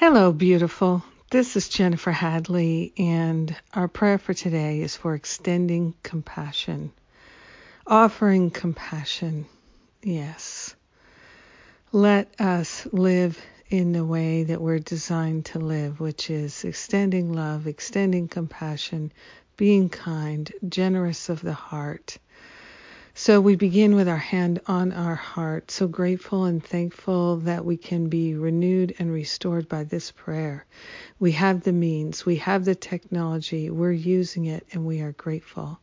Hello, beautiful. This is Jennifer Hadley, and our prayer for today is for extending compassion, offering compassion. Yes. Let us live in the way that we're designed to live, which is extending love, extending compassion, being kind, generous of the heart so we begin with our hand on our heart, so grateful and thankful that we can be renewed and restored by this prayer. We have the means, we have the technology, we're using it, and we are grateful.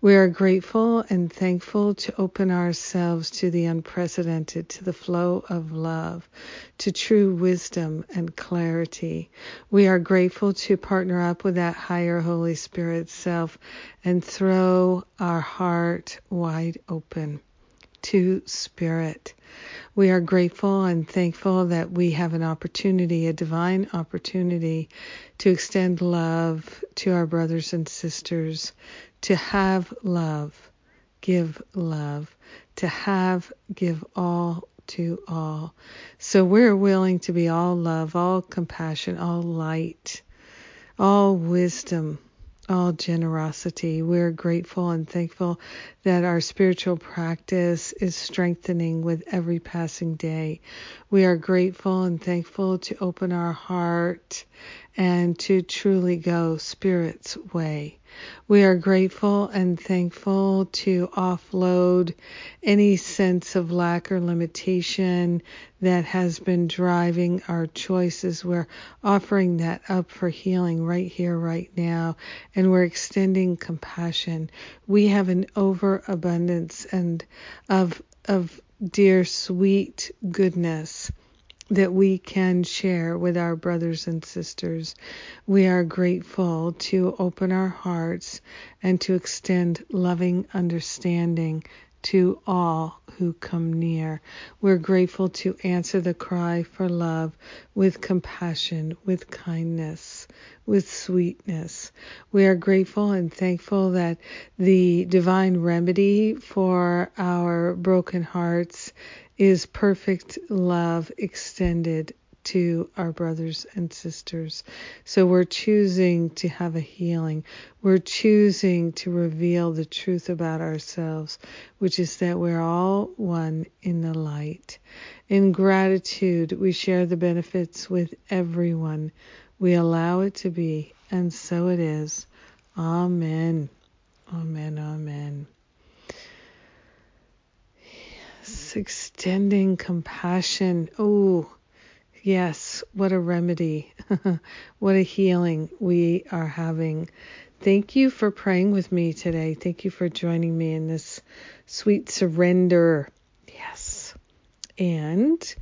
We are grateful and thankful to open ourselves to the unprecedented, to the flow of love, to true wisdom and clarity. We are grateful to partner up with that higher Holy Spirit self and throw our heart wide open to Spirit. We are grateful and thankful that we have an opportunity, a divine opportunity, to extend love to our brothers and sisters, to have love, give love, to have, give all to all. So we're willing to be all love, all compassion, all light, all wisdom, all generosity. We're grateful and thankful that our spiritual practice is strengthening with every passing day. We are grateful and thankful to open our heart and to truly go Spirit's way. We are grateful and thankful to offload any sense of lack or limitation that has been driving our choices. We're offering that up for healing right here, right now, and we're extending compassion. We have an overabundance and of of dear sweet goodness that we can share with our brothers and sisters. We are grateful to open our hearts and to extend loving understanding to all who come near. We're grateful to answer the cry for love with compassion, with kindness, with sweetness. We are grateful and thankful that the divine remedy for our broken hearts is perfect love extended to our brothers and sisters. So we're choosing to have a healing. We're choosing to reveal the truth about ourselves, which is that we're all one in the light. In gratitude, we share the benefits with everyone. We allow it to be, and so it is. Amen. Amen. Amen. Extending compassion. Oh, yes, what a remedy. what a healing we are having. Thank you for praying with me today. Thank you for joining me in this sweet surrender. Yes. And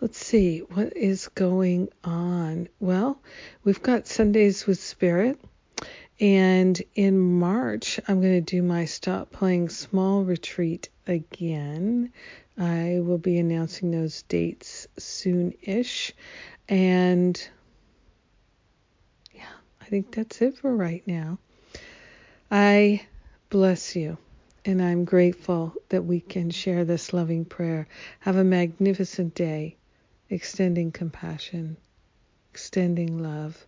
let's see, what is going on? Well, we've got Sundays with Spirit. And in March, I'm going to do my Stop Playing Small retreat again. I will be announcing those dates soon ish. And yeah, I think that's it for right now. I bless you. And I'm grateful that we can share this loving prayer. Have a magnificent day, extending compassion, extending love.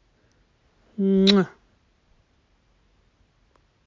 Mwah.